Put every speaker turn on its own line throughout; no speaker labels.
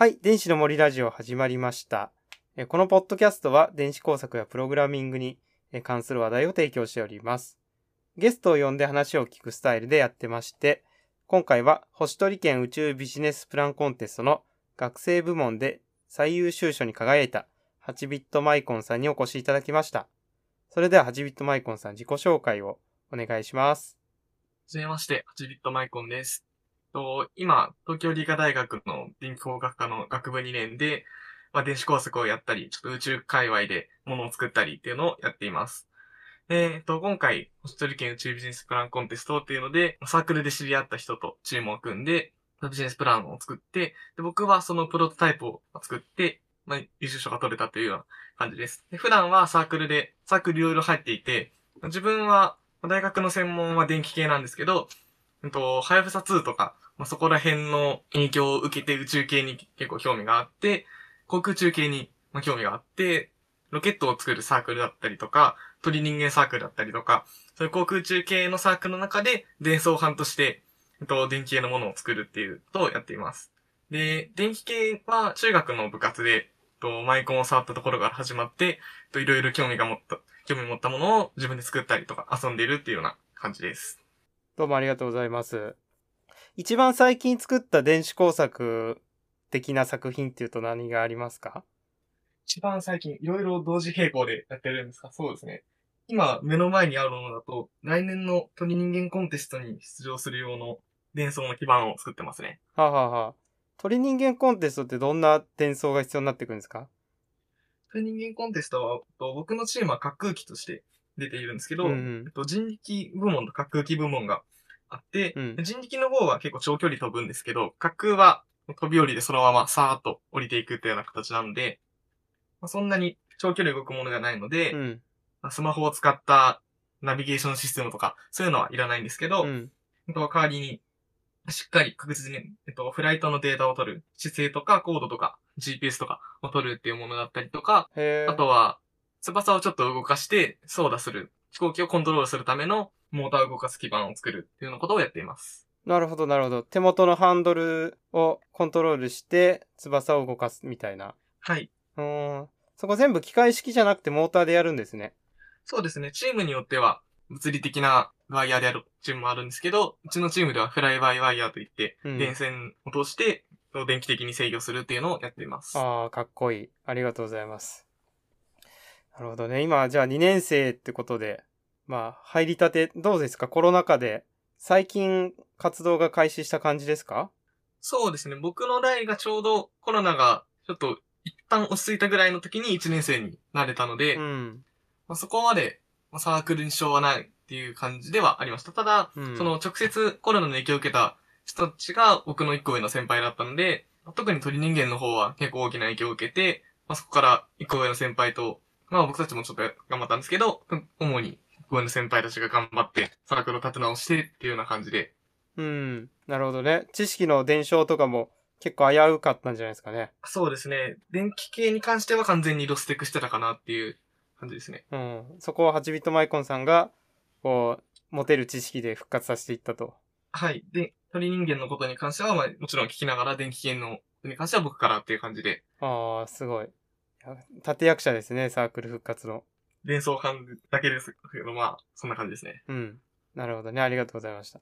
はい、電子の森ラジオ始まりました。このポッドキャストは電子工作やプログラミングに関する話題を提供しております。ゲストを呼んで話を聞くスタイルでやってまして、今回は星取県宇宙ビジネスプランコンテストの学生部門で最優秀賞に輝いた8ビットマイコンさんにお越しいただきました。それでは8ビットマイコンさん自己紹介をお願いします。
はじめまして、8ビットマイコンです。と今、東京理科大学の電気工学科の学部2年で、まあ、電子工作をやったり、ちょっと宇宙界隈で物を作ったりっていうのをやっています。えっと、今回、星取県宇宙ビジネスプランコンテストっていうので、サークルで知り合った人とチームを組んで、ビジネスプランを作って、で僕はそのプロトタイプを作って、まあ、優秀賞が取れたというような感じです。で普段はサークルで、サークルいろいろ入っていて、自分は大学の専門は電気系なんですけど、うんと、はやぶさ2とか、まあ、そこら辺の影響を受けて宇宙系に結構興味があって、航空中系に興味があって、ロケットを作るサークルだったりとか、鳥人間サークルだったりとか、そういう航空中系のサークルの中で、伝送班として、うんと、電気系のものを作るっていうことをやっています。で、電気系は中学の部活で、とマイコンを触ったところから始まって、といろいろ興味が持った、興味持ったものを自分で作ったりとか遊んでいるっていうような感じです。
どうもありがとうございます。一番最近作った電子工作的な作品っていうと何がありますか？
一番最近いろいろ同時並行でやってるんですか？そうですね。今目の前にあるものだと、来年の鳥人間コンテストに出場する用の伝送の基盤を作ってますね。
はあ、はあはあ、鳥人間コンテストってどんな転送が必要になってくるんですか？
鳥人間コンテストは、と僕のチームは滑空機として出ているんですけど、
うんうん
えっと人力部門と滑空機部門があって、
うん
人力の方は結構長距離飛ぶんですけど、滑空は飛び降りでそのままさーっと降りていくっていうような形なので、まあ、そんなに長距離動くものがないので、
うん。
まあスマホを使ったナビゲーションシステムとか、そういうのはいらないんですけど、
うん。
えっと代わりに、しっかり確実に、えっと、フライトのデータを取る、姿勢とか、高度とか、GPS とかを取るっていうものだったりとか。あとは、翼をちょっと動かして、操舵する、飛行機をコントロールするためのモーターを動かす基盤を作るっていうようなことをやっています。
なるほど、なるほど。手元のハンドルをコントロールして翼を動かすみたいな。
はい。
うーん。そこ全部機械式じゃなくてモーターでやるんですね。
そうですね。チームによっては、物理的なワイヤーでやるチームもあるんですけど、うちのチームではフライバイワイヤーといって、
うん
電線を通して、電気的に制御するっていうのをやっています。
ああ、かっこいい。ありがとうございます。なるほどね。今、じゃあ2年生ってことで、まあ、入りたて、どうですか？コロナ禍で、最近活動が開始した感じですか？
そうですね。僕の代がちょうどコロナがちょっと一旦落ち着いたぐらいの時に1年生になれたので、
うん。
まあ、そこまでまあサークルに支障はないっていう感じではありました。ただ、
うん
その直接コロナの影響を受けた人たちが僕の一個上の先輩だったので、まあ特に鳥人間の方は結構大きな影響を受けて、まあ、そこから一個上の先輩と、まあ僕たちもちょっと頑張ったんですけど、主に一個上の先輩たちが頑張ってサークルを立て直してっていうような感じで、
うん。なるほどね。知識の伝承とかも結構危うかったんじゃないですかね。
そうですね。電気系に関しては完全にロステクしてたかなっていう感じですね。
うん。そこを8ビットマイコンさんが、こう、持てる知識で復活させていったと。
はい。で、鳥人間のことに関しては、まあ、もちろん聞きながら電気系のことに関しては僕からっていう感じで、
ああ、すごい。立役者ですね、サークル復活の。
連想感だけですけど、まあ、そんな感じですね。
うん。なるほどね。ありがとうございました。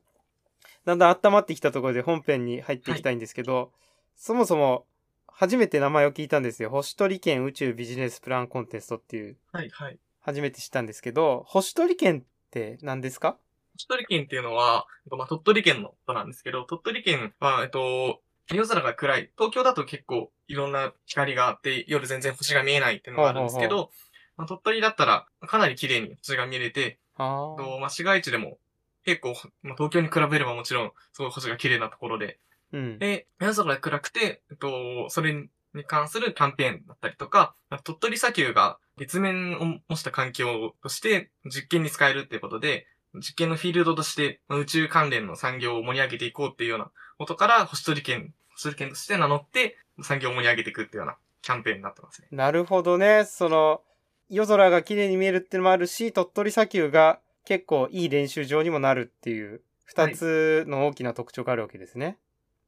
だんだん温まってきたところで本編に入っていきたいんですけど、そもそも初めて名前を聞いたんですよ。星取県宇宙ビジネスプランコンテストっていう、
はい、はい。
初めて知ったんですけど、星取県って何ですか？
鳥取県っていうのは、えっとまあ、鳥取県のことなんですけど、鳥取県は、えっと、夜空が暗い。東京だと結構いろんな光があって、夜全然星が見えないっていうのがあるんですけ
ほう
ど、まあ、鳥取だったらかなり綺麗に星が見れて、
ああ。
とまあ、市街地でも結構、まあ、東京に比べればもちろん、すごい星が綺麗なところで、
うん。
で、夜空が暗くて、えっと、それに関するキャンペーンだったりとか、鳥取砂丘が月面を模した環境として実験に使えるっていうことで、実験のフィールドとしてまあ宇宙関連の産業を盛り上げていこうっていうようなことから、星取県、星取県として名乗って産業を盛り上げていくっていうようなキャンペーンになってますね。
なるほどね。その、夜空が綺麗に見えるっていうのもあるし、鳥取砂丘が結構いい練習場にもなるっていう二つの大きな特徴があるわけですね。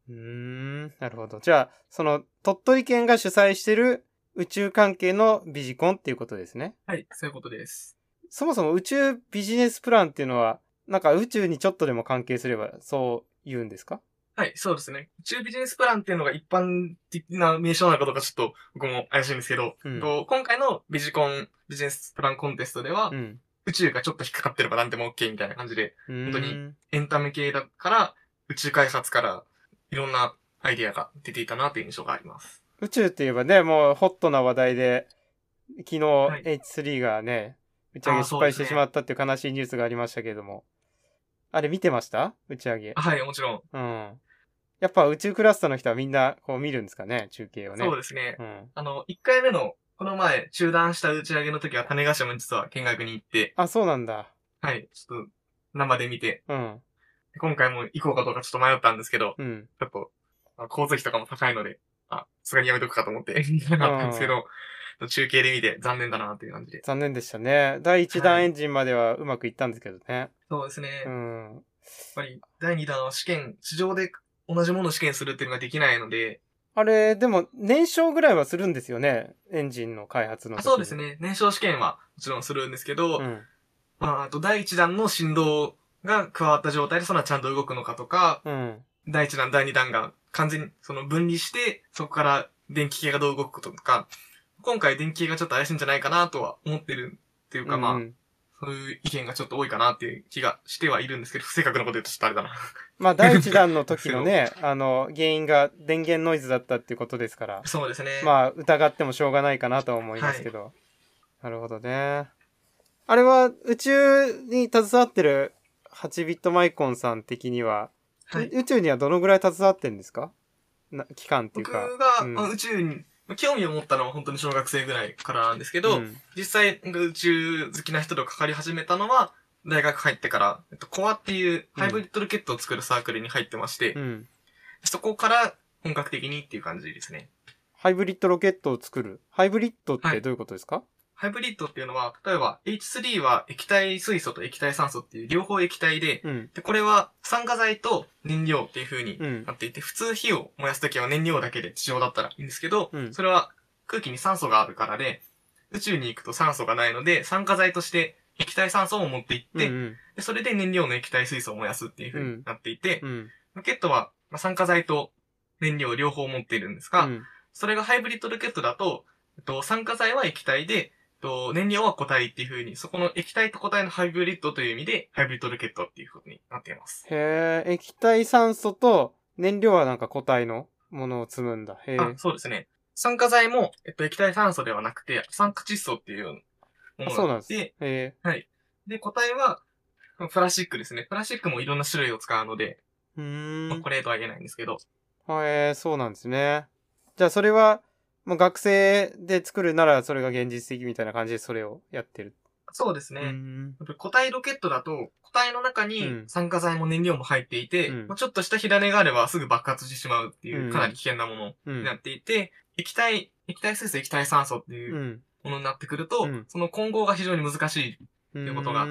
うーん、なるほど。じゃあ、その、鳥取県が主催してる宇宙関係のビジコンっていうことですね。
はい、そういうことです。
そもそも宇宙ビジネスプランっていうのは、なんか宇宙にちょっとでも関係すればそう言うんですか？
はい、そうですね。宇宙ビジネスプランっていうのが一般的な名称なのかどうかちょっと僕も怪しいんですけど、
うん
と今回のビジコンビジネスプランコンテストでは、
うん。
宇宙がちょっと引っかかってれば何でも OK みたいな感じで、
本
当にエンタメ系だから、宇宙開発からいろんなアイディアが出ていたなという印象があります。
宇宙って言えばね、もうホットな話題で、昨日
い
H3 がね、打ち上げ失敗してしまったっていう悲しいニュースがありましたけれども。あれ見てました？打ち上げ
あ。はい、もちろん。
うん。やっぱ宇宙クラスターの人はみんなこう見るんですかね？中継をね。
そうですね。
うん。
あの、1回目の、この前、中断した打ち上げの時は種子島に実は見学に行って、
あ、そうなんだ。
はい、ちょっと生で見て、
うん。
今回も行こうかどうかちょっと迷ったんですけど、
うん。
ちょっと、あ交通費とかも高いので、あ、さすがにやめとくかと思って、なかったんですけど、中継で見て残念だなっていう感じで。
残念でしたね。第1弾
はい
エンジンまではうまくいったんですけどね。
そうですね。やっ
うん。
ぱり、第2弾は試験、地上で同じものを試験するっていうのができないので、
あれ、でも、燃焼ぐらいはするんですよね。エンジンの開発の
そうです。ね。燃焼試験はもちろんするんですけど、
うん。
まあ、あと第1弾の振動が加わった状態でそのちゃんと動くのかとか、
うん。
第1弾、第2弾が完全にその分離して、そこから電気系がどう動くこととか、今回電気系がちょっと怪しいんじゃないかなとは思ってるっていうか、まあ、
うん
そういう意見がちょっと多いかなっていう気がしてはいるんですけど、不正確なこと言うとちょっとあれだな。
まあ、第1弾の時のね、あの、原因が電源ノイズだったっていうことですから、
そうですね。
まあ、疑ってもしょうがないかなとは思いますけど。なるほどね。あれは、宇宙に携わってる8ビットマイコンさん的には、
はい。
宇宙にはどのぐらい携わってんですか？な期間っていう
僕
か。
が、
うん
まあ宇宙に興味を持ったのは本当に小学生ぐらいからなんですけど、
うん
実際宇宙好きな人と関わり始めたのは、大学入ってから、えっと、コアっていうハイブリッドロケットを作るサークルに入ってまして、
うん。
そこから本格的にっていう感じですね。
ハイブリッドロケットを作る。ハイブリッドっ
はい
てどういうことですか、
ハイブリッドっていうのは、例えば H3 は液体水素と液体酸素っていう両方液体で、
うん。
で、これは酸化剤と燃料っていう風に
うん
なっていて、普通火を燃やすときは燃料だけで地上だったらいいんですけど、
うん
それは空気に酸素があるからで、宇宙に行くと酸素がないので、酸化剤として液体酸素を持って行って、
うん
でそれで燃料の液体水素を燃やすっていう風になっていて、
うん。うん。
ロケットはまあ酸化剤と燃料両方持っているんですが、
うん
それがハイブリッドロケットだと、えっと、酸化剤は液体で、と、燃料は固体っていう風に、そこの液体と固体のハイブリッドという意味で、ハイブリッドロケットっていうことになっています。
へえ、液体酸素と燃料はなんか固体のものを積むんだ。へえ。
あ、そうですね。酸化剤も、えっと、液体酸素ではなくて、酸化窒素っていうも
あ
の
そうなんです。
があって、
へ
で、固体は、プラスチックですね。プラスチックもいろんな種類を使うので、
え。うーん。
まあこれとは言えないんですけど、
はい、えーそうなんですね。じゃあそれは、もう学生で作るならそれが現実的みたいな感じでそれをやってる。
そうですね。固体ロケットだと、固体の中
う
に
ん
酸化剤も燃料も入っていて、
うん
まあちょっとした火種があればすぐ爆発してしまうっていうう、
ん
かなり危険なもの
うん
になっていて、液体、液体水素、液体酸素っていううんものになってくると、
うん
その混合が非常に難しい。
う
いうことが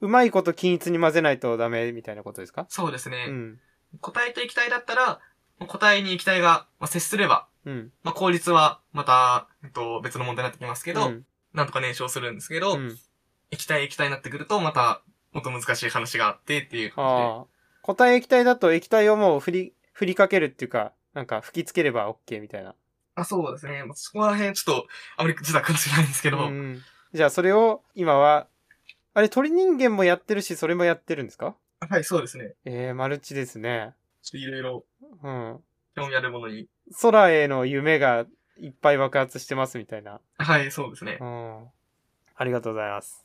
うまいこと均一に混ぜないとダメみたいなことですか？
そうですね。
うん。
固体と液体だったら、固体に液体がまあ接すれば、
うん。
まあ、効率はまた、えっと、別の問題になってきますけど、
うん
なんとか燃焼するんですけど、
うん
液体液体になってくると、また、もっと難しい話があってっていう感
ああ。固体液体だと液体をもう振り、振りかけるっていうか、なんか吹きつければ OK みたいな。
じで。あ、そうですね。まあそこら辺ちょっと、あまり実は詳しくないんですけど、
うん。じゃあそれを今は、あれ鳥人間もやってるし、それもやってるんですか？
はい、そうですね。
えー、マルチですね。
ちょっといろいろ
うん。
興味あるものに。
空への夢がいっぱい爆発してますみたいな。
はい、そうですね
う。ん。ありがとうございます。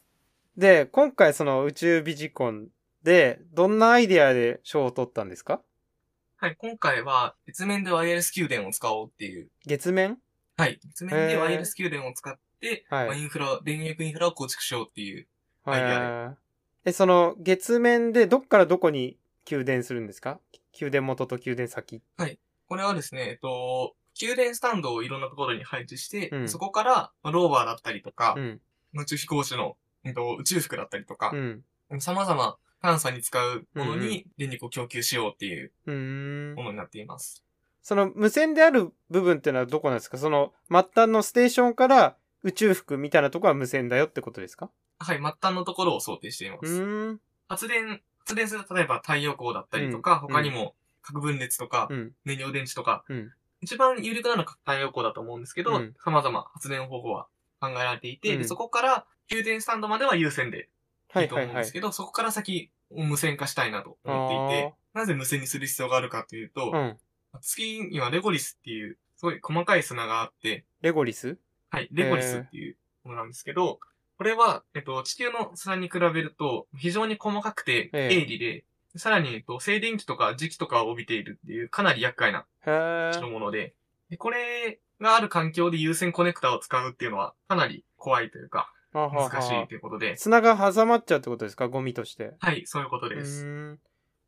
で、今回その宇宙ビジコンで、どんなアイデアで賞を取ったんですか？
はい、今回は、月面でワイヤレス宮殿を使おうっていう。
月面？
はい、月面でワイヤレス宮殿を使って、
はい
まあ、インフラ、電力インフラを構築しようっていう。アイデアで
えその月面でどっからどこに給電するんですか？給電元と給電先。
これはですね、えっと、宮殿スタンドをいろんなところに配置して、
うん
そこから、まあローバーだったりとか
う、ん。
宇宙飛行士の、えっと、宇宙服だったりとか
う、ん。
様々探査に使うものに電力を供給しようっていう
うーん
も。のになっています。
その無線である部分っていうのはどこなんですか？その末端のステーションから宇宙服みたいなとこは無線だよってことですか？
はい、末端のところを想定していま
う
す。
ーん。
発電、発電する例えば太陽光だったりとか、
うん
他にも核分裂とか、
うん。
燃料電池とか、
うん。
一番有力なのが太陽光だと思うんですけど、
うん
様々発電方法は考えられていて、
うん
でそこから給電スタンドまでは有線で
はいい
いと
はいはい。
思うんですけど、そこから先を無線化したいなと思っていて、なぜ無線にする必要があるかというと、
うん。
月にはレゴリスっていう、すごい細かい砂があって、
レゴリス？
はい、レゴリスっていうものなんですけど、これは、えっと、地球の砂に比べると、非常に細かくて、
ええ
鋭利で、さらに、えっと、静電気とか磁気とかを帯びているっていう、かなり厄介な
へー
もので、でこれがある環境で有線コネクタを使うっていうのは、かなり怖いというか、難しいということで、
砂が挟まっちゃうってことですか？ゴミとして。
はい、そういうこと
う
です。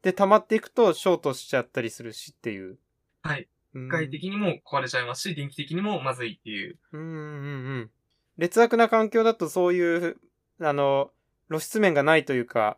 で、溜まっていくとショートしちゃったりするしっていう。
はい。
うん。
機械的にも壊れちゃいますし、電気的にもまずいっていう。
うんうんうん。劣悪な環境だとそういう、あの、露出面がないというか、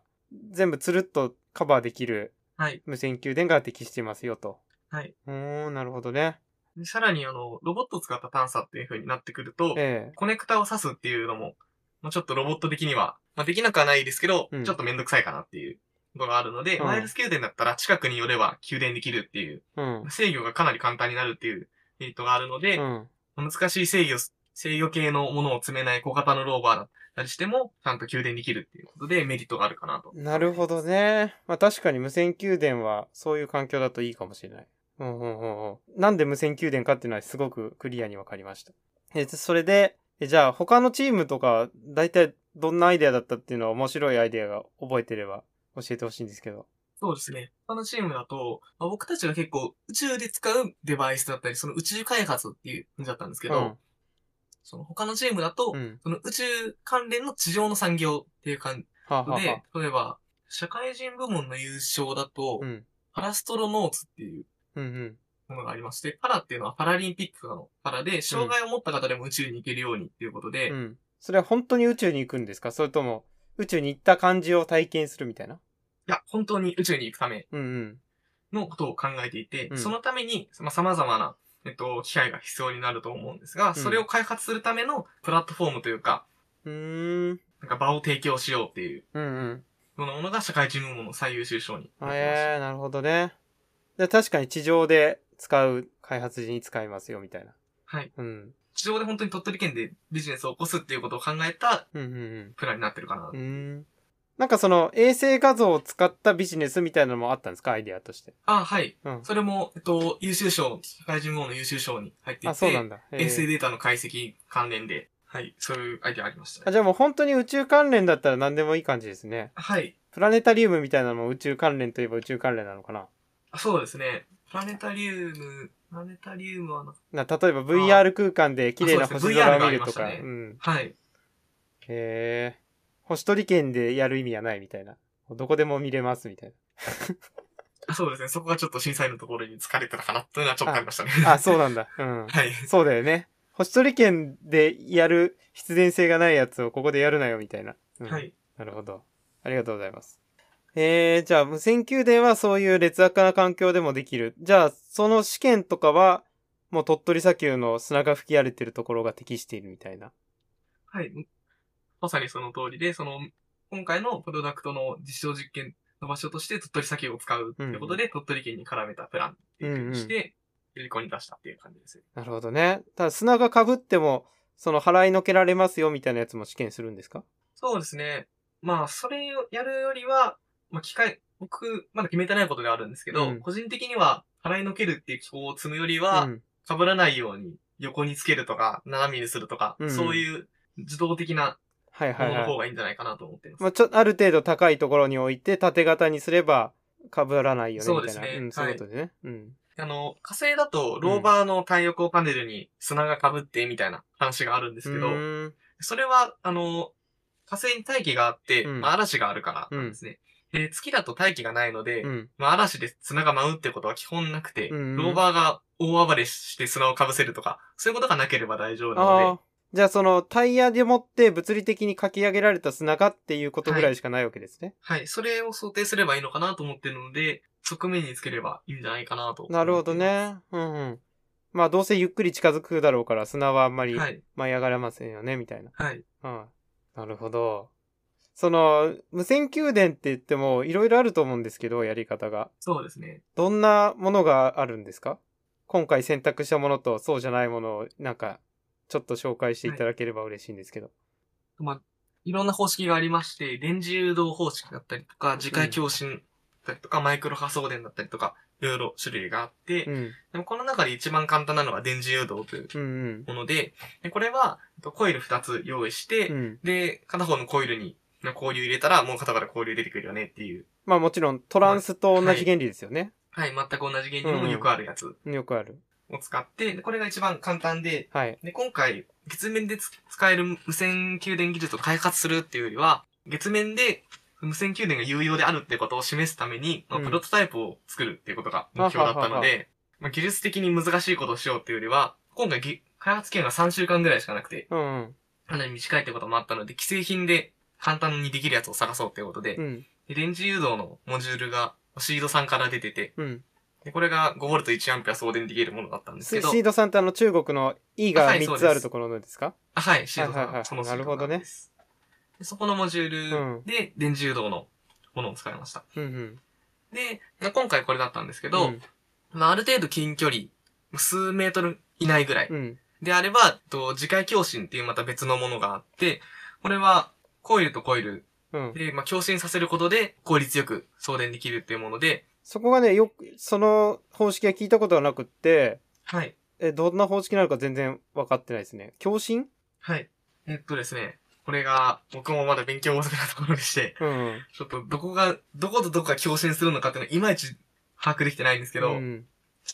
全部つるっとカバーできる
はい。
無線給電が適していますよと。
はい。
うーん、なるほどね。
でさらに、あの、ロボットを使った探査っていう風になってくると、
ええ
コネクタを挿すっていうのも、まあ、ちょっとロボット的には、まあ、できなくはないですけど、
うん
ちょっとめんどくさいかなっていうことがあるので、
うん
ワイヤレス給電だったら近くに寄れば給電できるっていう、
うん。
制御がかなり簡単になるっていうメリットがあるので、
うん。
難しい制御、制御系のものを積めない小型のローバーだったりしても、ちゃんと給電できるっていうことでメリットがあるかなと。
なるほどね。まあ確かに無線給電はそういう環境だといいかもしれない。うんうんうんうん。なんで無線給電かっていうのはすごくクリアにわかりました。え、それで、えじゃあ他のチームとか、だいたいどんなアイデアだったっていうのは面白いアイデアが覚えてれば教えてほしいんですけど。
そうですね。他のチームだと、まあ、僕たちが結構宇宙で使うデバイスだったり、その宇宙開発っていう感じだったんですけど、
うん。
その他のチームだと、
うん。
その宇宙関連の地上の産業っていう感じ
あは
で、例えば、社会人部門の優勝だと、
あ、うん。
パラストロノーツっていう
うんうん。
ものがありまして、パラっていうのはパラリンピックのパラで、障害を持った方でも宇宙に行けるようにっていうことで、い
うん。それは本当に宇宙に行くんですか？それとも宇宙に行った感じを体験するみたいな？
や、本当に宇宙に行くため
うんうん。
のことを考えていて、
うん
そのために、まあ、様々な、えっと、機械が必要になると思うんですが、それを開発するためのプラットフォームというか、
うーん。
なんか場を提供しようっていう
うんうん。
ようなものが社会人部門の最優秀賞になってます。
ええなるほどね。で確かに地上で使う開発時に使いますよ、みたいな。
はい。
うん。
地上で本当に鳥取県でビジネスを起こすっていうことを考えた
うんうん
プランになってるかな。
うん。うーん。なんかその衛星画像を使ったビジネスみたいなのもあったんですか？アイデアとして。
あ、はい。
うん。
それも、えっと、優秀賞、社会人部門の優秀賞に入っていて、
あ、そうなんだ。
衛星データの解析関連で、はい、そういうアイデアありました、
あじゃあもう本当に宇宙関連だったら何でもいい感じですね。
はい。
プラネタリウムみたいなのも宇宙関連といえば宇宙関連なのかな？
あそうですね。プラネタリウム、プラネタリウムはな、
な例えば VR 空間で綺麗な星空を見るとか。
ね
うん。
はい。
へえ。星取り券でやる意味はないみたいな。どこでも見れますみたい
あそうですね。そこがちょっと震災のところに疲れてたかなというのはちょっとありましたね。
な。あ、そうなんだ。うん。
はい。
そうだよね。星取り券でやる必然性がないやつをここでやるなよみたいな。うん
はい。
なるほど。ありがとうございます。えー、じゃあ無線給電はそういう劣悪な環境でもできる。じゃあその試験とかはもう鳥取砂丘の砂が吹き荒れてるところが適しているみたいな。
はい。まさにその通りで、その、今回のプロダクトの実証実験の場所として鳥取砂丘を使うっていうことで、鳥取県に絡めたプランっていうふうにして、有効に出したっていう感じです。
なるほどね。ただ砂が被ってもその払いのけられますよみたいなやつも試験するんですか？
そうですね。まあ、それをやるよりは、まあ、機械、僕、まだ決めてないことではあるんですけど、
うん
個人的には、払いのけるっていう機構を積むよりは、
うん。
被らないように横につけるとか、斜めにするとか、
うん
そういう自動的な
はいはいはい
ものの方。がいいんじゃないかなと思っています。
まあ、ちょ、ある程度高いところに置いて縦型にすれば被らないよね。
そうですね
ん、そういうことでね。うん。
あの、火星だと、ローバーの太陽光パネルに砂が被って、みたいな話があるんですけど、
うーん
それは、あの、火星に大気があって、
うん
まあ、嵐があるからなんですね。で、月だと大気がないので、
うん。
まあ、嵐で砂が舞うってことは基本なくて、
うん
ローバーが大暴れして砂を被せるとか、そういうことがなければ大丈夫なの
ああ。じゃあそのタイヤでもって物理的に書き上げられた砂がっていうことぐらいしかないわけですね。
はい。それを想定すればいいのかなと思ってるので、側面につければいいんじゃないかなと。
なるほど。ね。うんうん。まあどうせゆっくり近づくだろうから砂はあんまり
はい。
舞い上がれませんよね、みたいな。
はい。
うん。なるほど。その、無線宮殿って言ってもいろいろあると思うんですけど、やり方が。
そうですね。
どんなものがあるんですか？今回選択したものとそうじゃないものをなんかちょっと紹介していただければ嬉しいんですけど。
まあ、いろんな方式がありまして、電磁誘導方式だったりとか、磁界共振だったりとか、マイクロ波送電だったりとか、いろいろ種類があって、
うん。
でもこの中で一番簡単なのが電磁誘導という
うんうん。
もので、でこれは、えっとコイル2つ用意して、
うん。
で、片方のコイルに交流入れたら、もう片から交流出てくるよねっていう、
まあもちろんトランスと同じ原理ですよね。
はい、全く同じ原理のよくあるやつ
よくある。
を使って、でこれが一番簡単で、
はい。
で、今回、月面でつ使える無線給電技術を開発するっていうよりは、月面で無線給電が有用であるってことを示すために、まあ
うん
プロトタイプを作るっていうことが目標だった
ははは
ので、まあ、技術的に難しいことをしようっていうよりは、今回ぎ開発期間が3週間ぐらいしかなくて。かなり短いってこともあったので、既製品で簡単にできるやつを探そうっていうことで、
うん。
で電磁誘導のモジュールがシードさんから出てて、
うん。
でこれが 5V1A 送電できるものだったんですけど、
シシードさんってあの中国の E が3
あはいそうです
つあるところのですか？
あはい、シードさん、
はいはいはい
そのシード
なるほどね
ですでそこのモジュールで電磁誘導のものを使いました。
うんうん。
で、まあ今回これだったんですけど、
うん
まあ、ある程度近距離、数メートル以内ぐらい
うん。
であれば、と磁界共振っていうまた別のものがあって、これはコイルとコイル
うん。
で、まあ、共振させることで効率よく送電できるっていうもので、
そこがね、よく、その方式は聞いたことがなくって、
はい。
え、どんな方式なのか全然分かってないですね。共振
はい。えっとですね、これが僕もまだ勉強不足なところでして、
うん。
ちょっとどこが、どことどこが共振するのかっていうのはいまいち把握できてないんですけど、
うん。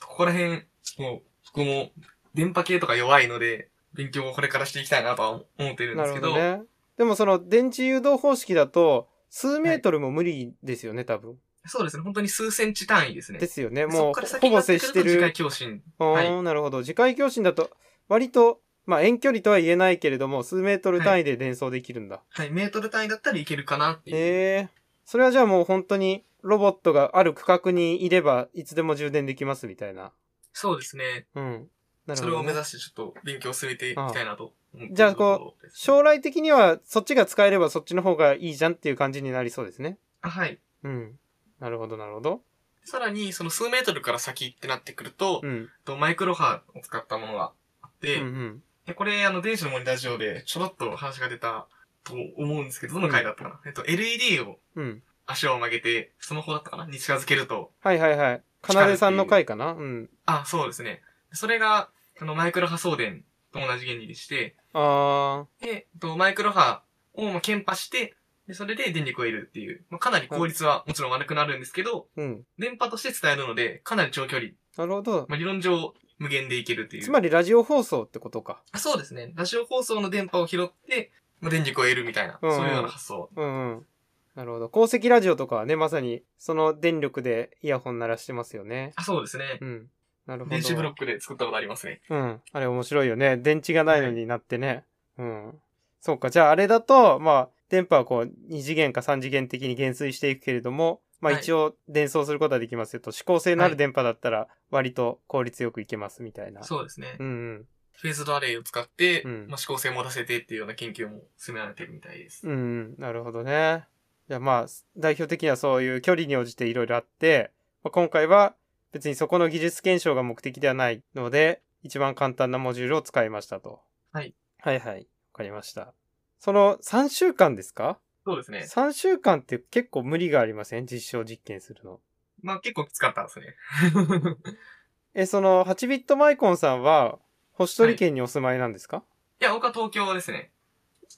ここら辺、もう、僕も電波系とか弱いので、勉強をこれからしていきたいなとは思っているん
な
ですけど、
るほどね。でもその電池誘導方式だと、数メートルも無理ですよね、多分。
そうですね、本当に数センチ単位ですね。
ですよね。
そ
もう、ほぼ接して
ると磁界
る。
共振。
あーなるほど。磁界共振だと、割と、まあ遠距離とは言えないけれども、数メートル単位で伝送できるんだ。
はい、メートル単位だったらいけるかなっていう。
へえ。それはじゃあもう本当に、ロボットがある区画にいれば、いつでも充電できますみたいな。
そうですね。
うん。なる
そ
ほど、ね。
れを目指してちょっと勉強を進めていきたいなと思っている
じゃあこう将来的には、そっちが使えればそっちの方がいいじゃんっていう感じになりそうですね。
あはい。
うん。なるほど、なるほど。
さらに、その数メートルから先ってなってくると、
うん。
とマイクロ波を使ったものがあって、
うんうん。
でこれ、あの、電子の森ラジオでちょろっと話が出たと思うんですけど、どの回だったかな、えっと、LED を
うん。
足を曲げて、スマホだったかなに近づけると、
はいはいはい。かなでさんの回かなうん。
あ、そうですね。それが、あの、マイクロ波送電と同じ原理でして、
あ
で、えっとマイクロ波をまあ検波して、でそれで電力を得るっていう、まあ、かなり効率はもちろん悪くなるんですけど、
ー。うん。
電波として伝えるので、かなり長距離、
なるほど。
まあ、理論上無限でいけるっていう。
つまりラジオ放送ってことか。
あそうですね。ラジオ放送の電波を拾って、まあ、電力を得るみたいな、
うんうん
そういうような発想。
うんうん。なるほど。鉱石ラジオとかはね、まさにその電力でイヤホン鳴らしてますよね。
あ、そうですね
う。ん。なるほど。
電子ブロックで作ったことありますね。
うん。あれ面白いよね。電池がないのになってね。うん。そうか。じゃああれだと、まあ、電波はこう、二次元か三次元的に減衰していくけれども、まあ
はい
一応伝送することはできますよと、指向性のあ
はい
る電波だったら割と効率よくいけますみたいな。
そうですね。
うんうん。
フェーズドアレイを使って、
うん
まあ、指向性を持たせてっていうような研究も進められてるみたいです。
うんうん。なるほどね。じゃあまあ、代表的にはそういう距離に応じていろいろあって、まあ、今回は別にそこの技術検証が目的ではないので、一番簡単なモジュールを使いましたと。
はい。
はいはい。わかりました。その3週間ですか？
そうですね。
3週間って結構無理がありません？実証実験するの。
まあ結構きつかったですね。
え、その8ビットマイコンさんは、星取県にお住まいなんですか、
いや、僕は東京ですね。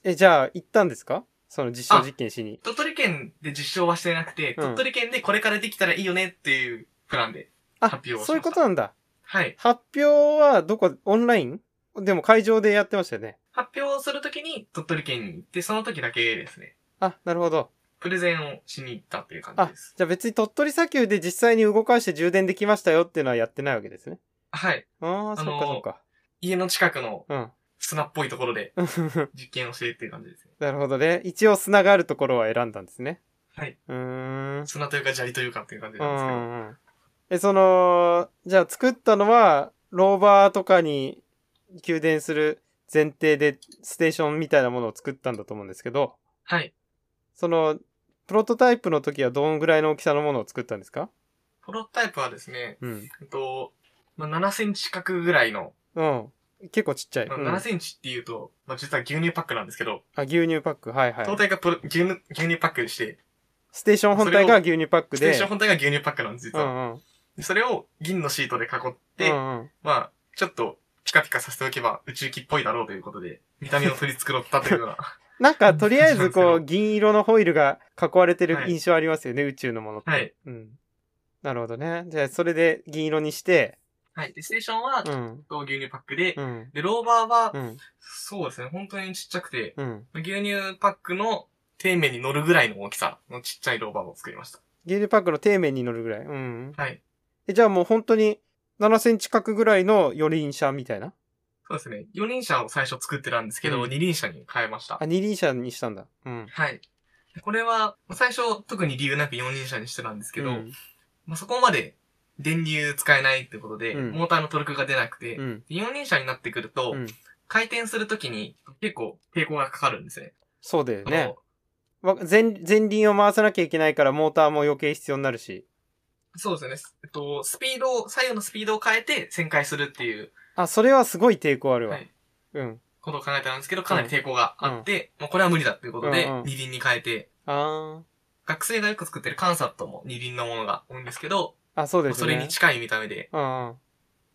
え、じゃあ行ったんですか？その実証実験しに。
鳥取県で実証はしてなくて、
うん
鳥取県でこれからできたらいいよねっていうプランで。
あ
発表をしました
そういうことなんだ。
はい。
発表はどこ、オンライン？でも会場でやってましたよね。
発表をするときに鳥取県に行って、その時だけですね。
あ、なるほど。
プレゼンをしに行ったっていう感
あ
じです。、
じゃあ別に鳥取砂丘で実際に動かして充電できましたよっていうのはやってないわけですね。
はい。
ああ、そっかそっか。
家の近くの
うん。
砂っぽいところで 実験をしてっていう感じですね。
なるほどね。一応砂があるところは選んだんですね。
はい。
うーん。
砂というか砂利というかっていう感じ
う
なんですけど。
んうん。え、その、じゃあ作ったのは、ローバーとかに給電する前提でステーションみたいなものを作ったんだと思うんですけど、
はい。
その、プロトタイプの時はどんぐらいの大きさのものを作ったんですか？
プロトタイプはですね、
うん。
えっと、まあ、7センチ角ぐらいの、
うん。結構ちっちゃい。
まあ
うん
7センチっていうと、まあ、実は牛乳パックなんですけど、
あ、牛乳パック。はいはい。
胴体がプロ牛乳牛乳パックでして、
ステーション本体が牛乳パックで。
ステーション本体が牛乳パックなんです、実は。
うんうん。
でそれを銀のシートで囲って、
うんうん。
まあ、ちょっとピカピカさせておけば宇宙機っぽいだろうということで、見た目を取り繕ったというような。
なんか、とりあえずこう、銀色のホイルが囲われてる
はい
印象ありますよね、宇宙のものって。
はい。
うん。なるほどね。じゃあ、それで銀色にして、
はい。で、ステーションは、牛乳パックで、
うん。
で、ローバーは、
うん。
そうですね、本当にちっちゃくて、
うん。
牛乳パックの底面に乗るぐらいの大きさのちっちゃいローバーを作りました。
牛乳パックの底面に乗るぐらい。うん。
はい。
え、じゃあもう本当に7センチ角ぐらいの四輪車みたいな？
そうですね。4輪車を最初作ってたんですけど、
うん
二輪車に変えました
あ、。二輪車にしたんだ。うん。
はい。でこれは、最初特に理由なく4輪車にしてたんですけど、
うん。
まあ、そこまで電流使えないってことで、
うん
モーターのトルクが出なくて、
うん。
4輪車になってくると、
うん。
回転するときに結構抵抗がかかるんですね。
そうだよね前、前輪を回さなきゃいけないからモーターも余計必要になるし。
そうですね。えっと、スピードを、左右のスピードを変えて旋回するっていう、
あ、それはすごい抵抗あるわ。
はい、
うん。
ことを考えたんですけど、かなり抵抗があって、もうこれは無理だっていうことで、
うんうん
二輪に変えて、
あ
学生がよく作ってるカンサットも二輪のものが多いんですけど、
あ。あ、そうですね。
それに近い見た目で、
うんうん。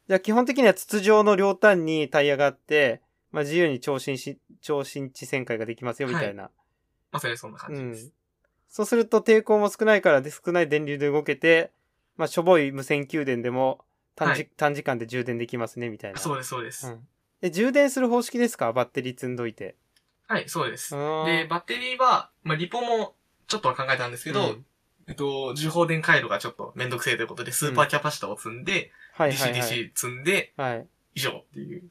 じゃあ基本的には筒状の両端にタイヤがあって、まあ自由に超新し、超新地旋回ができますよみたいな。
まさにそんな感
うん
じです。。
そうすると抵抗も少ないからで少ない電流で動けて、まあしょぼい無線給電でも短時,、
はい
短時間で充電できますねみたいな。
そうです、そうです。
うん。で、充電する方式ですか？バッテリー積んどいて。
はい、そうです。
あ
で、バッテリーは、まあ、リポもちょっとは考えたんですけど、
うん
えっと、重放電回路がちょっとめんどくせえということで、スーパーキャパシタを積んで、
はいはいはい。
DC-DC 積んで、
はい。
以上っていう、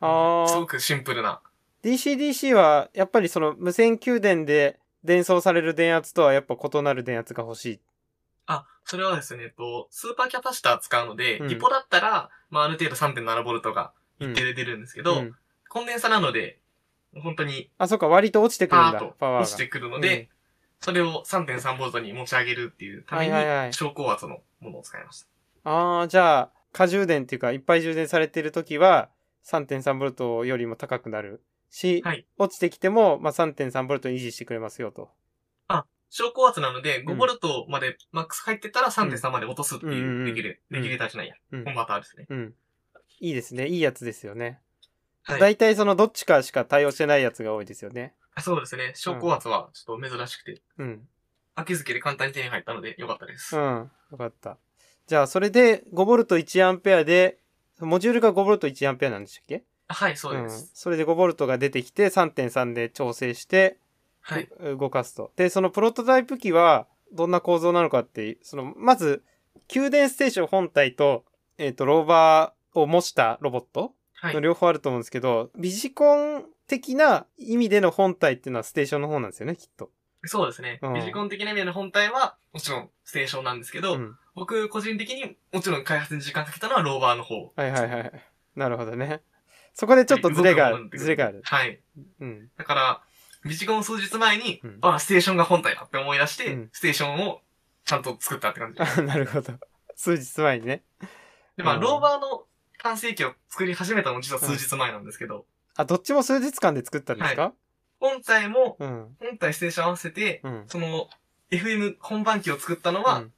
ああ。
すごくシンプルな。
DC-DC は、やっぱりその無線給電で伝送される電圧とはやっぱ異なる電圧が欲しい。
あ、それはですね、えっと、スーパーキャパシタ使うので、
うん
リポだったら、まあ、ある程度 3.7V が
うん
一定で出るんですけど、
うん
コンデンサなので、本当に
あ、そうか、割と落ちてくるんだ
パーッと、
パワーが。
落ちてくるので、それを 3.3V に持ち上げるっていうために
はいはいはい、
超高圧のものを使いました。
ああ、じゃあ、過充電っていうか、いっぱい充電されてるときは、3.3V よりも高くなるし、
はい
落ちてきても、まあ、3.3V 維持してくれますよと。
超高圧なので、
うん
5V までマックス入ってたら3.3まで落とすっていう、できる、
うん
できるタじゃないや、
うん
コンバーターですね。
うん。いいですね。いいやつですよね。
はい。
大体そのどっちかしか対応してないやつが多いですよね。
そうですね。超高圧はちょっと珍しくて、
うん。
秋付けで簡単に手に入ったのでよかったです。
うん。よかった。じゃあ、それで 5V1A で、モジュールが 5V1A なんでしたっけ？
はい、そうで
ん。
す。
それで 5V が出てきて3.3で調整して、
はい。
う動かすと。で、そのプロトタイプ機はどんな構造なのかって、その、まず、給電ステーション本体と、えっ、と、ローバーを模したロボット
はい
の。両方あると思うんですけど、ビジコン的な意味での本体っていうのはステーションの方なんですよね、きっと。
そうですね。
うん
ビジコン的な意味での本体は、もちろんステーションなんですけど、
うん。
僕個人的にもちろん開発に時間かけたのはローバーの方。
はいはいはい。なるほどね。そこでちょっとズレがある。ズレがある。
はい。
うん。
だから、ビジコン数日前に、
うん
あ、ステーションが本体だって思い出して、
うん
ステーションをちゃんと作ったって感じ。
あ、なるほど。数日前にね。
で、まあ、
うん
ローバーの完成機を作り始めたのも実は数日前なんですけど、
あ、どっちも数日間で作ったんですか、
本体も、
うん。
本体ステーション合わせて、
うん。
その、FM 本番機を作ったのは
うん、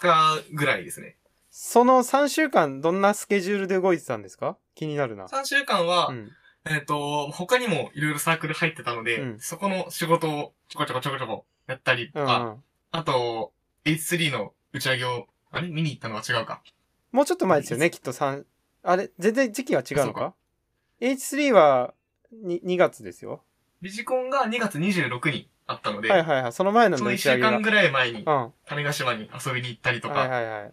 2日ぐらいですね。
その3週間、どんなスケジュールで動いてたんですか？気になるな。
3週間は、
うん。
えっ、と、他にもいろいろサークル入ってたので、
うん
そこの仕事をちょこちょこちょこちょこやったりとか、
うん。
あと、H3 の打ち上げを、あれ？見に行ったのは違うか？
もうちょっと前ですよね、きっと3。あれ全然時期は違うのか？
そうか
?H3 は 2, 2月ですよ。
ビジコンが2月26にあったので、
はいはいはい。その前なん
その1
だ打ち上げが。
週間ぐらい前に
うん。は
種子島に遊びに行ったりと
い
か
はいはい。
っ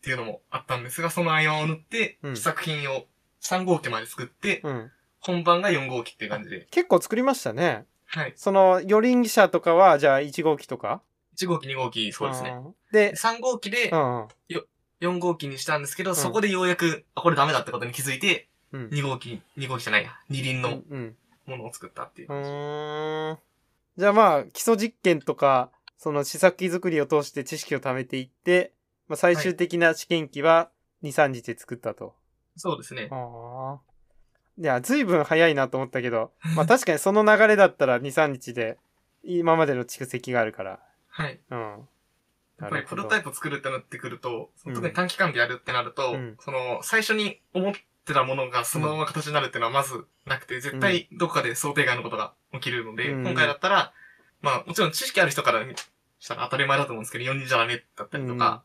ていうのもあったんですが、その合間を縫って
うん、
試作品を3号機まで作って、
うん。
本番が4号機っていう感じで。
結構作りましたね。
はい。
その、四輪車とかは、じゃあ1号機とか
？1号機、2号機、そうですね。
んで、
3号機で
うんうん。
4号機にしたんですけど、
ん
そこでようやく、あ、これダメだってことに気づいて、
うん。
2号機、2号機じゃないや、二輪の
うんうん。
ものを作ったっていう
う
感じ。
ーん。じゃあまあ、基礎実験とか、その試作機作りを通して知識を貯めていって、まあ、最終的な試験機は2、3日で作ったと。
そうですね。
ああ。いや、随分早いなと思ったけど、まあ確かにその流れだったら2、3日で今までの蓄積があるから。
はい。
うん。
やっぱりプロタイプ作るってなってくると、
うん
特に短期間でやるってなると、
うん
その、最初に思ってたものがそのまま形になるっていうのはまずなくて、絶対どこかで想定外のことが起きるので、
うん
今回だったら、まあもちろん知識ある人からしたら当たり前だと思うんですけど、4人じゃダメだったりとか、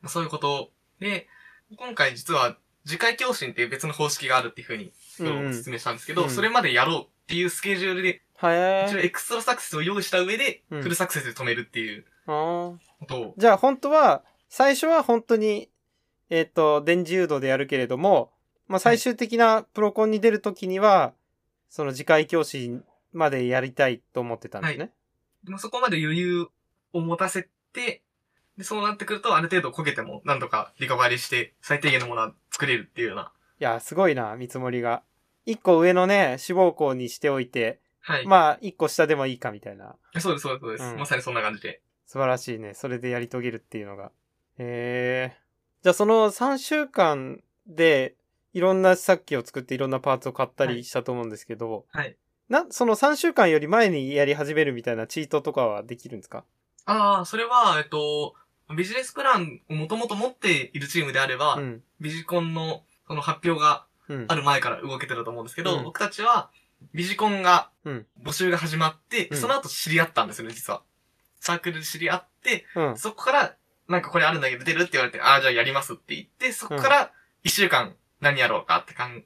まあそういうことで、今回実は次回教診っていう別の方式があるっていうふうに
うんうん。
説明したんですけど、
うん。
それまでやろうっていうスケジュールで、
は
一応エクストラサクセスを用意した上で、
うん
フルサクセスで止めるっていうことを、
じゃあ本当は、最初は本当に、えっ、と、電磁誘導でやるけれども、まあ最終的なプロコンに出るときには、その次回教師までやりたいと思ってたんですね。
でもそこまで余裕を持たせて、で、そうなってくると、ある程度焦げても、なんとかリカバリーして、最低限のものは作れるっていうような。
いや、すごいな、見積もりが。一個上のね、志望校にしておいて、
はい。
まあ、一個下でもいいかみたいな。
そうです、そうです、そうです、
うん
まさにそんな感じで。
素晴らしいね。それでやり遂げるっていうのが。へえ。じゃあその3週間で、いろんな試作機を作っていろんなパーツを買った
はい
りしたと思うんですけど、
はい。
な、その3週間より前にやり始めるみたいなチートとかはできるんですか？
ああ、それは、えっと、ビジネスプランをもともと持っているチームであれば、
うん。
ビジコンの、その発表が
うん
あ。る前から動けてたと思うんですけど、
うん
僕たちは、ビジコンが
うん、
募集が始まって、
うん
その後知り合ったんですよね、実は。サークルで知り合って、
うん。
そこから、なんかこれあるんだけど出るって言われて、ああ、じゃあやりますって言って、そこから一週間何やろうかってかん、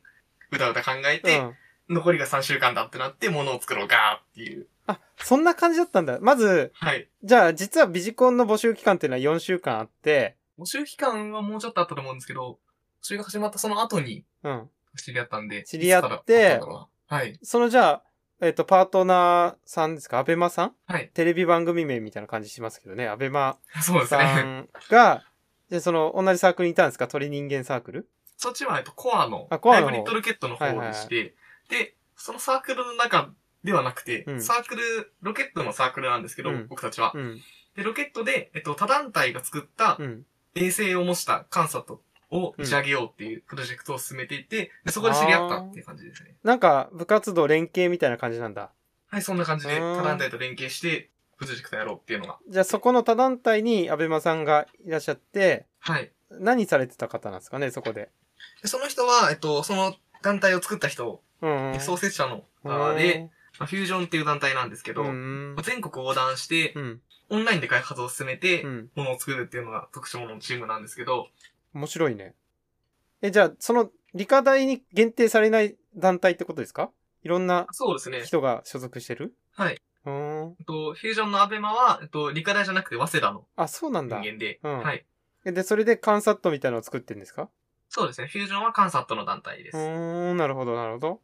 うだうだ考えて、
うん。
残りが3週間だってなって、ものを作ろうかっていう。
あ、そんな感じだったんだ。まず、
はい。
じゃあ実はビジコンの募集期間っていうのは4週間あって、
募集期間はもうちょっとあったと思うんですけど、募集が始まったその後に
うん。
知り合ったんで。
知り合って
いつからだったはい。
そのじゃあ、えっ、と、パートナーさんですか？アベマさん？
はい。
テレビ番組名みたいな感じしますけどね。アベマ
そうです
さ
ね。
んが、で、その、同じサークルにいたんですか？鳥人間サークル？
そっちは、えっと、コアの、
あコアの方
ハイブリッドロケットの方でして、で、そのサークルの中ではなくて、
うん
サークル、ロケットのサークルなんですけど、
うん
僕たちは。
うん。
で、ロケットで、えっと、他団体が作った
うん。
衛星を模したカンサットを打ち上げようっていうプロジェクトを進めていて、でそこで知り合ったっていう感じですね。
なんか、部活動連携みたいな感じなんだ。
はい、そんな感じで、
うん
他団体と連携して、プロジェクトやろうっていうのが。
じゃあそこの他団体にアベマさんがいらっしゃって、
はい。
何されてた方なんですかね、そこで。
でその人は、えっと、その団体を作った人、
うん、うん。
創設者の側で、まあフュージョンっていう団体なんですけど、
うん。
全国横断して、
うん。
オンラインで開発を進めて
う、ん。
ものを作るっていうのが特徴のチームなんですけど、
面白いね。え、じゃあ、その、理科大に限定されない団体ってことですか？いろんな
そうですね。
人が所属してる？
はい。
うーん。
えっと、フュージョンのアベマは、えっと、理科大じゃなくて早稲田の
あ、そうなんだ。
人間で、
うん
はい。
えで、それでカンサットみたいなのを作ってるんですか？
そうですね。フュージョンはカンサットの団体です。
うーん、なるほど、なるほど。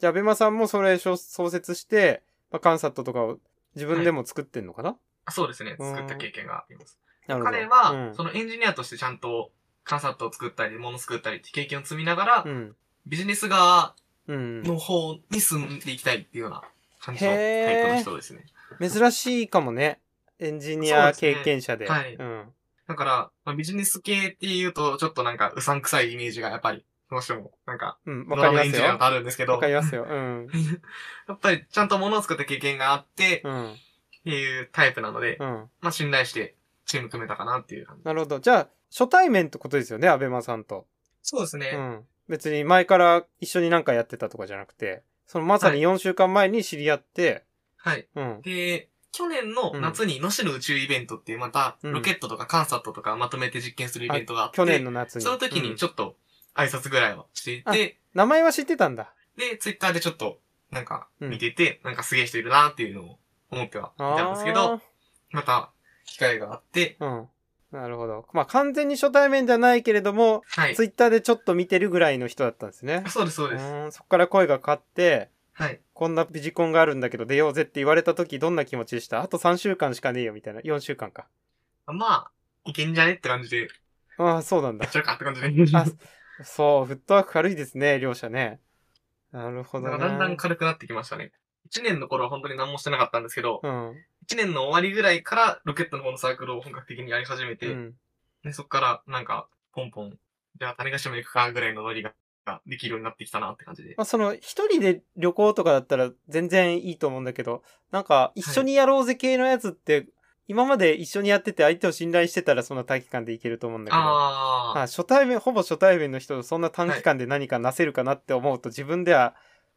じゃあ、アベマさんもそれ創創設して、まあ、カンサットとかを自分でも作ってんのかな、
あそうですね。
うん
作った経験があります。
なるほど。
彼は、
うん
そのエンジニアとしてちゃんとカンサットを作ったり、ものを作ったりって経験を積みながら、
うん。
ビジネス側
うん。
の方に進んでいきたいっていうような感じのタイプの人ですね。
珍しいかもね。エンジニア経験者で。
ですね
うん。
だから、まあ、ビジネス系っていうと、ちょっとなんかうさんくさいイメージがやっぱり、どうしても、なんか、
うん、
ド
わかりますよ。
あるんですけど、
わかりますよ。うん。
やっぱりちゃんと物を作った経験があって、
うん。
っていうタイプなので、
うん。
まあ信頼してチーム組めたかなっていう感じ。
なるほど。じゃあ、初対面ってことですよね、アベマさんと。
そうですね。
うん。別に前から一緒になんかやってたとかじゃなくて、そのまさに4週間前に知り合って、
はい。
うん。
で、去年の夏に野市の宇宙イベントっていうまた、
うん
ロケットとかカンサットとかまとめて実験するイベントがあって、
去年の夏に。
その時
うん
にちょっと挨拶ぐらいはしていて、
名前は知ってたんだ。
で、ツイッターでちょっとなんか
うん
見てて、なんかすげえ人いるなっていうのを思ってはいたんですけど、また機会があって。
うん。なるほど。まあ完全に初対面じゃないけれども、
はい
ツ。イッターでちょっと見てるぐらいの人だったんですね。
そうです、そうです。
そこから声がかかって、
はい。
こんなビジコンがあるんだけど出ようぜって言われた時どんな気持ちでした？あと3週間しかねえよみたいな。4週間か。
まあ、いけんじゃねって感じで、
ああ、そうなんだ
やっ。ちゃうかって感じで。
あそう、フットワーク軽いですね、両者ね。なるほどね。
だんだん軽くなってきましたね。1年の頃は本当に何もしてなかったんですけど、
うん。
1年の終わりぐらいからロケットの方のサークルを本格的にやり始めて、
うん。
でそこからなんか、ポンポン、じゃあ種子島行くかぐらいのノリがができるようになってきたなって感じで。
まあ、その、一人で旅行とかだったら全然いいと思うんだけど、なんか、一緒にやろうぜ系のやつって、今まで一緒にやってて相手を信頼してたらそんな短期間でいけると思うんだけど、
あ
あ初対面、ほぼ初対面の人とそんな短期間で何かなせるかなって思うと、自分では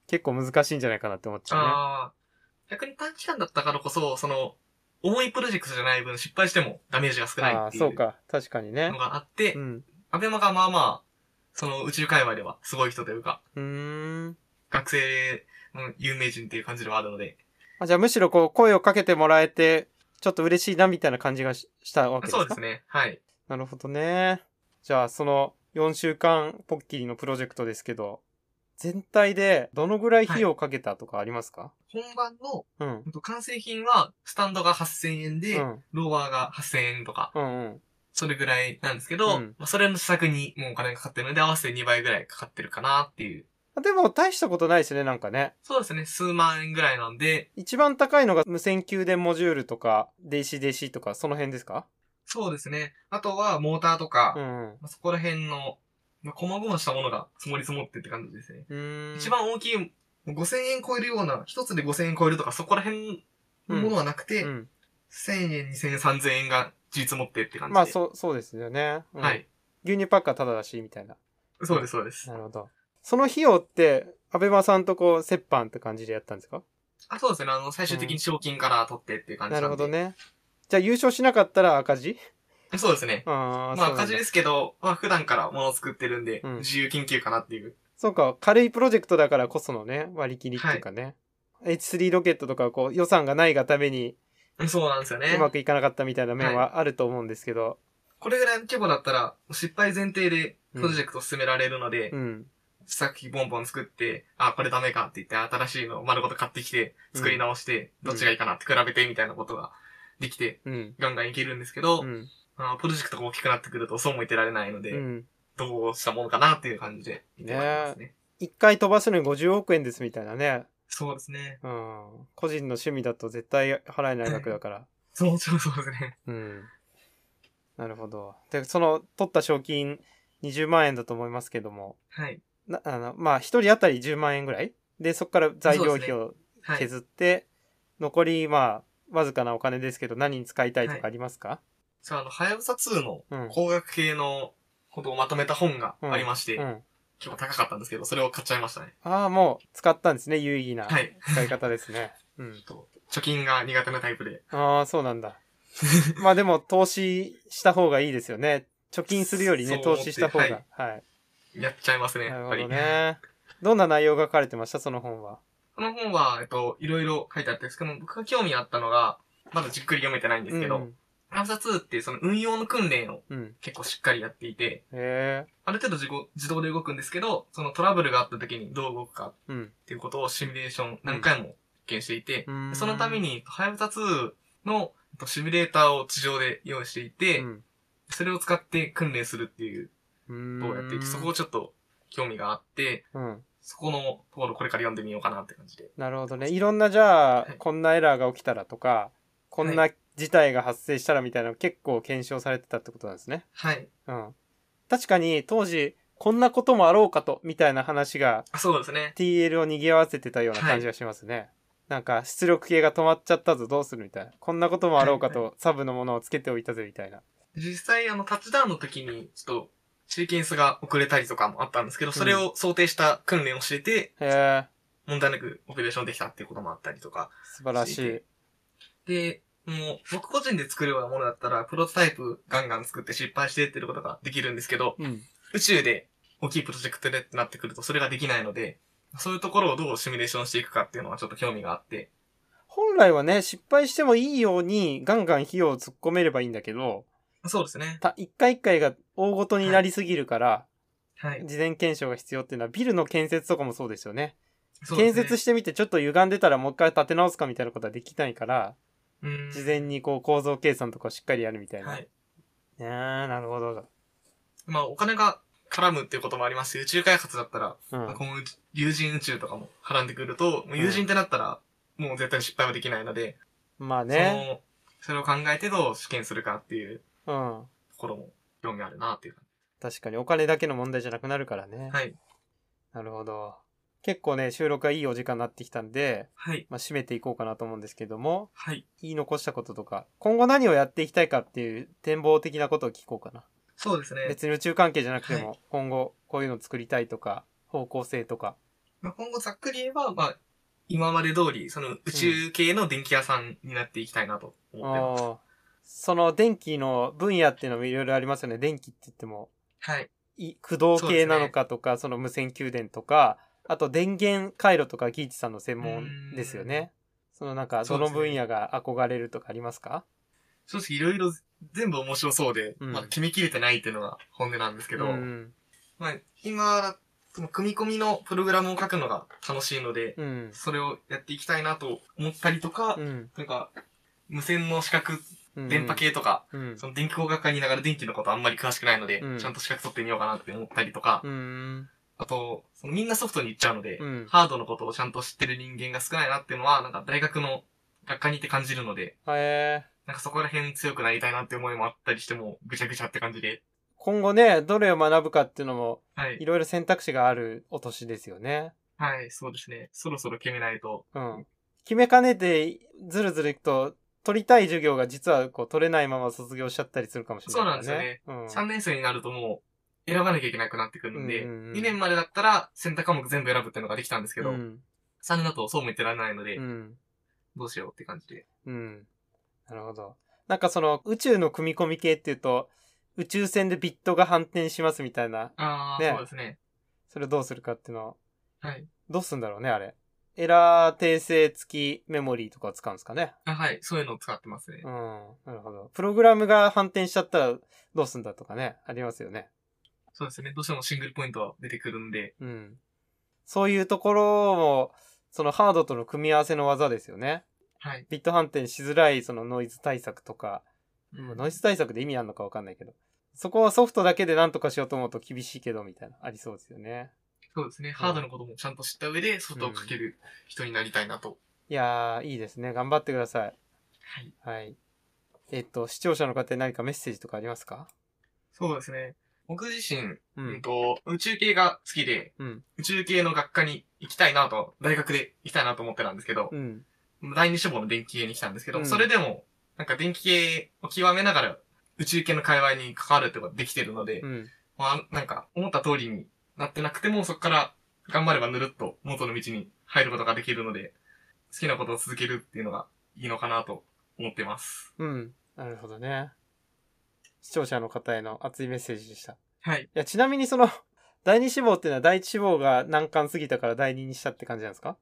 結構難しいんじゃないかなって思っち
あ、
ゃうね。
ああ。逆に短期間だったからこそ、その、重いプロジェクトじゃない分失敗してもダメージが少ないっていう
そうか。確かにね
の。があって
う、ん。
アベマがまあまあ、その宇宙界隈ではすごい人というか、
うーん。
学生の有名人っていう感じではあるので、
あじゃあむしろこう、声をかけてもらえて、ちょっと嬉しいなみたいな感じがししたわけですか？
そうですね。はい。
なるほどね。じゃあ、その4週間ポッキリのプロジェクトですけど、全体でどのぐらい費用かけたとかありますか、
本番の
うん。
完成品は、スタンドが8000円で、
うん。
ローワーが8000円とか、
うんうん。
それぐらいなんですけど、
うん
まあ、それの施策にもうお金がかかってるので、合わせて2倍ぐらいかかってるかなっていう。
でも、大したことないですね、なんかね。
そうですね、数万円ぐらいなんで、
一番高いのが無線給電モジュールとか、電子 DC とか、その辺ですか？
そうですね。あとは、モーターとか、
うんうん。
まあそこら辺の、まあ、細々したものが積もり積もってって感じですね。一番大きい、5000円超えるような、一つで5000円超えるとか、そこら辺のものはなくて、
うん。
1000円、2000円、3000円が実持ってって感じで。
まあ、そう、そうですよね。うん
はい。
牛乳パックはタダだし、みたいな。
そうです、そうです。
なるほど。その費用って、アベマさんとこう、折半って感じでやったんですか？
あ、そうですね。あの、最終的に賞金から取ってっていう感じ
な
なんで。
るほどね。じゃあ優勝しなかったら赤字？
そうですね。
ああ、
まあ、赤字ですけど、まあ、普段から物を作ってるんで、
うん
自由研究かなっていう。
そうか、軽いプロジェクトだからこそのね、割り切りっていうかね。H3 ロケットとかこう予算がないがために
そうなんですよね。
うまくいかなかったみたいな面はあると思うんですけど、
これぐらいの規模だったら、失敗前提でプロジェクトを進められるので、
うん。
試作機ボンボン作って、あ、これダメかって言って、新しいのを丸ごと買ってきて、作り直して、
うん
どっちがいいかなって比べてみたいなことができて、
うん。
ガンガンいけるんですけど、
うん。
あのプロジェクトが大きくなってくるとそうも言ってられないので、
うん。
どうしたものかなっていう感じで見てますね。
一回飛ばすのに50億円ですみたいなね。
そうですね。
うん。個人の趣味だと絶対払えない額だから。
そうそうそうですね。
うん。なるほど。で、その、取った賞金20万円だと思いますけども、
はい。
な、あの、まあ、一人当たり10万円ぐらい？で、そこから材料費を
はい。
削って、残り、まあ、わずかなお金ですけど、何に使いたいとかありますか、
さあ、あの、はやぶさ2の
うん。
工学系のことをまとめた本がありまして、
うん。
結構高かったんですけど、それを買っちゃいましたね。
ああ、もう、使ったんですね。有意義な
はい。
使い方ですね。うん。
と貯金が苦手なタイプで。
ああ、そうなんだ。まあでも、投資した方がいいですよね。貯金するよりね、投
そう思って
資した方が。はい。
やっちゃいますね、やっぱり。
ね。どんな内容が書かれてましたその本は？
この本は、えっと、いろいろ書いてあって、しかも僕が興味あったのが、まだじっくり読めてないんですけど、
うん。
アンサ2ってその運用の訓練を
うん。
結構しっかりやっていて、
へえ。
ある程度自己自動で動くんですけど、そのトラブルがあった時にどう動くか
うん。
っていうことをシミュレーション何回も実験していて、
うん
そのために、はやぶさ2のえっとシミュレーターを地上で用意していて、
うん
それを使って訓練するっていう
うん。
のをやっていて、そこをちょっと興味があって、
うん。
そこのところこれから読んでみようかなって感じで。
なるほどね。いろんな、じゃあ
はい、
こんなエラーが起きたらとか、こんな事態が発生したらみたいなの結構検証されてたってことなんですね。
はい。
うん。確かに、当時、こんなこともあろうかと、みたいな話が
あそうですね。
TL を賑わせてたような感じがしますね。なんか、出力系が止まっちゃったぞ、どうするみたいな。こんなこともあろうかと、サブのものをつけておいたぜ、みたいな。
実際、あの、タッチダウンの時に、ちょっと、シーケンスが遅れたりとかもあったんですけど、それを想定した訓練をしてて、
へえ、
問題なくオペレーションできたっていうこともあったりとか。
素晴らしい。
で、もう、僕個人で作るようなものだったら、プロトタイプガンガン作って失敗してってることができるんですけど、
うん。
宇宙で大きいプロジェクトでってなってくると、それができないので、そういうところをどうシミュレーションしていくかっていうのはちょっと興味があって、
本来はね、失敗してもいいように、ガンガン費用を突っ込めればいいんだけど、
そうですね。
た一回一回が大ごとになりすぎるから、
はい。
事前検証が必要っていうのはビルの建設とかもそうですよね。
ね
建設してみてちょっと歪んでたらもう一回立て直すかみたいなことはできないから、
うん
事前にこう構造計算とかをしっかりやるみたいな。
はい。
ねえなるほど。
まあ、お金が絡むっていうこともありますし、宇宙開発だったら、
うん
まあ。今後、有人宇宙とかも絡んでくると、もう有人ってなったら、もう絶対に失敗はできないので、
まあ
そ
ね。
の、それを考えてどう試験するかっていう
うん。
ところも興味あるなっていう感
確かにお金だけの問題じゃなくなるからね。
じ。はい。
なるほど。結構ね、収録がいいお時間になってきたんで、
はい。
まあ、締めていこうかなと思うんですけども、
はい。
言い残したこととか、今後何をやっていきたいかっていう展望的なことを聞こうかな。
そうですね。
別に宇宙関係じゃなくても、
は
今後こういうの作りたいとか、方向性とか。
まあ、今後ざっくり言えば、まあ、今まで通り、その宇宙系の電気屋さんになっていきたいなと思ってます。
あーその電気の分野っていうのもいろいろありますよね。電気って言っても、
はい。
い 駆動系なのかとか、その無線給電とか、あと電源回路とかギーチさんの専門ですよね。そのなんか、どの分野が憧れるとかありますか？
正直いろいろ全部面白そうで、
うん
まあ決めきれてないっていうのが本音なんですけど、
うん。
まあ今、その組み込みのプログラムを書くのが楽しいので、
うん。
それをやっていきたいなと思ったりとか、
うん。
なんか、無線の資格、
うん。
電波系とか、
うん。
その電気工学科にいながら電気のことあんまり詳しくないので、
うん
ちゃんと資格取ってみようかなって思ったりとか、
うん。
あと、そのみんなソフトに行っちゃうので、
うん。
ハードのことをちゃんと知ってる人間が少ないなっていうのは、なんか大学の学科にいて感じるので、
へえ。
なんかそこら辺強くなりたいなって思いもあったりしても、ぐちゃぐちゃって感じで、
今後ね、どれを学ぶかっていうのも、
はい
い。ろいろ選択肢があるお年ですよね。
はい、そうですね。そろそろ決めないと。
うん。決めかねて、ずるずるいくと、取りたい授業が実はこう取れないまま卒業しちゃったりするかもしれないね。
そうなんです
よね。
3年生になるともう、選ばなきゃいけなくなってくるんで、
うんうんうん
2年までだったら選択科目全部選ぶっていうのができたんですけど、
うん。
3年だとそうも言ってられないので、
うん。
どうしようって感じで。
うん。なるほど。なんかその宇宙の組み込み系っていうと、宇宙船でビットが反転しますみたいな、
ああ、
ね
そうですね。
それをどうするかっていうのを、
はい。
どうすんだろうね、あれ。エラー訂正付きメモリーとかを使うんですかね。
あはい、そういうのを使ってますね
う。ん。なるほど。プログラムが反転しちゃったらどうすんだとかね、ありますよね。
そうですね。どうしてもシングルポイントは出てくるんで、
うん。そういうところも、そのハードとの組み合わせの技ですよね。
はい。
ビット反転しづらいそのノイズ対策とか、まあノイズ対策で意味あるのかわかんないけど、そこはソフトだけで何とかしようと思うと厳しいけどみたいな、ありそうですよね。
そうですね。ハードのこともちゃんと知った上で、外をかける人になりたいなと。
いやー、いいですね。頑張ってください。
はい。
はい。えっと、視聴者の方に何かメッセージとかありますか？
そうですね。僕自身、
う
うん。と、宇宙系が好きで、
うん。
宇宙系の学科に行きたいなと、大学で行きたいなと思ってたんですけど、
うん。
第二志望の電気系に来たんですけど、
うん
それでも、なんか電気系を極めながら、宇宙系の界隈に関わるってことができてるので、
うん。
まあ、なんか、思った通りになってなくても、そこから頑張ればぬるっと元の道に入ることができるので、好きなことを続けるっていうのがいいのかなと思ってます。
うん。なるほどね。視聴者の方への熱いメッセージでした。い
はい。
や、ちなみにその、第二志望っていうのは第一志望が難関すぎたから第二にしたって感じなんですか？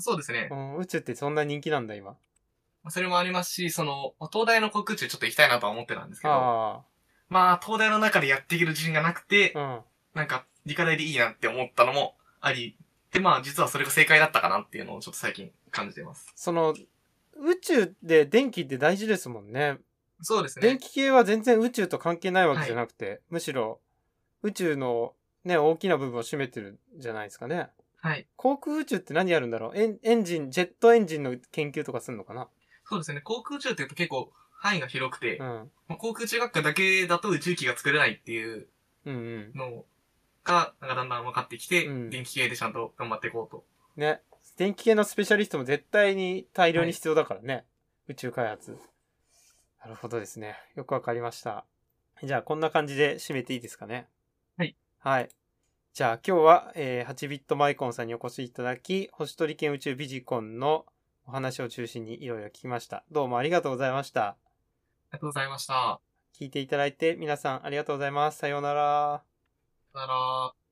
そうですね
う。ん、宇宙ってそんな人気なんだ、今。
まあそれもありますし、その、まあ東大の航空宇宙ちょっと行きたいなとは思ってたんですけど、
あ
まあ、東大の中でやっていける自信がなくて、
あ。うん。
なんか、理科大でいいなって思ったのもあり、で、まあ、実はそれが正解だったかなっていうのをちょっと最近感じてます。
その、宇宙で電気って大事ですもんね。
そうですね。
電気系は全然宇宙と関係ないわけじゃなくて、むしろ宇宙のね、大きな部分を占めてるんじゃないですかね。
はい。
航空宇宙って何やるんだろう？エンエンジン、ジェットエンジンの研究とかするのかな？
そうですね。航空宇宙って言うと結構範囲が広くて、
うん。
まあ航空宇宙学科だけだと宇宙機が作れないっていう
うんうん。
のが、なんかだんだん分かってきて、
うん
電気系でちゃんと頑張っていこうと。
ね。電気系のスペシャリストも絶対に大量に必要だからね。宇宙開発。なるほどですね。よくわかりました。じゃあ、こんな感じで締めていいですかね？
はい。
はい。じゃあ、今日は、えー、8ビットマイコンさんにお越しいただき、星取県宇宙ビジコンのお話を中心にいろいろ聞きました。どうもありがとうございました。
ありがとうございました。
聞いていただいて皆さんありがとうございます。さようなら。
さよなら。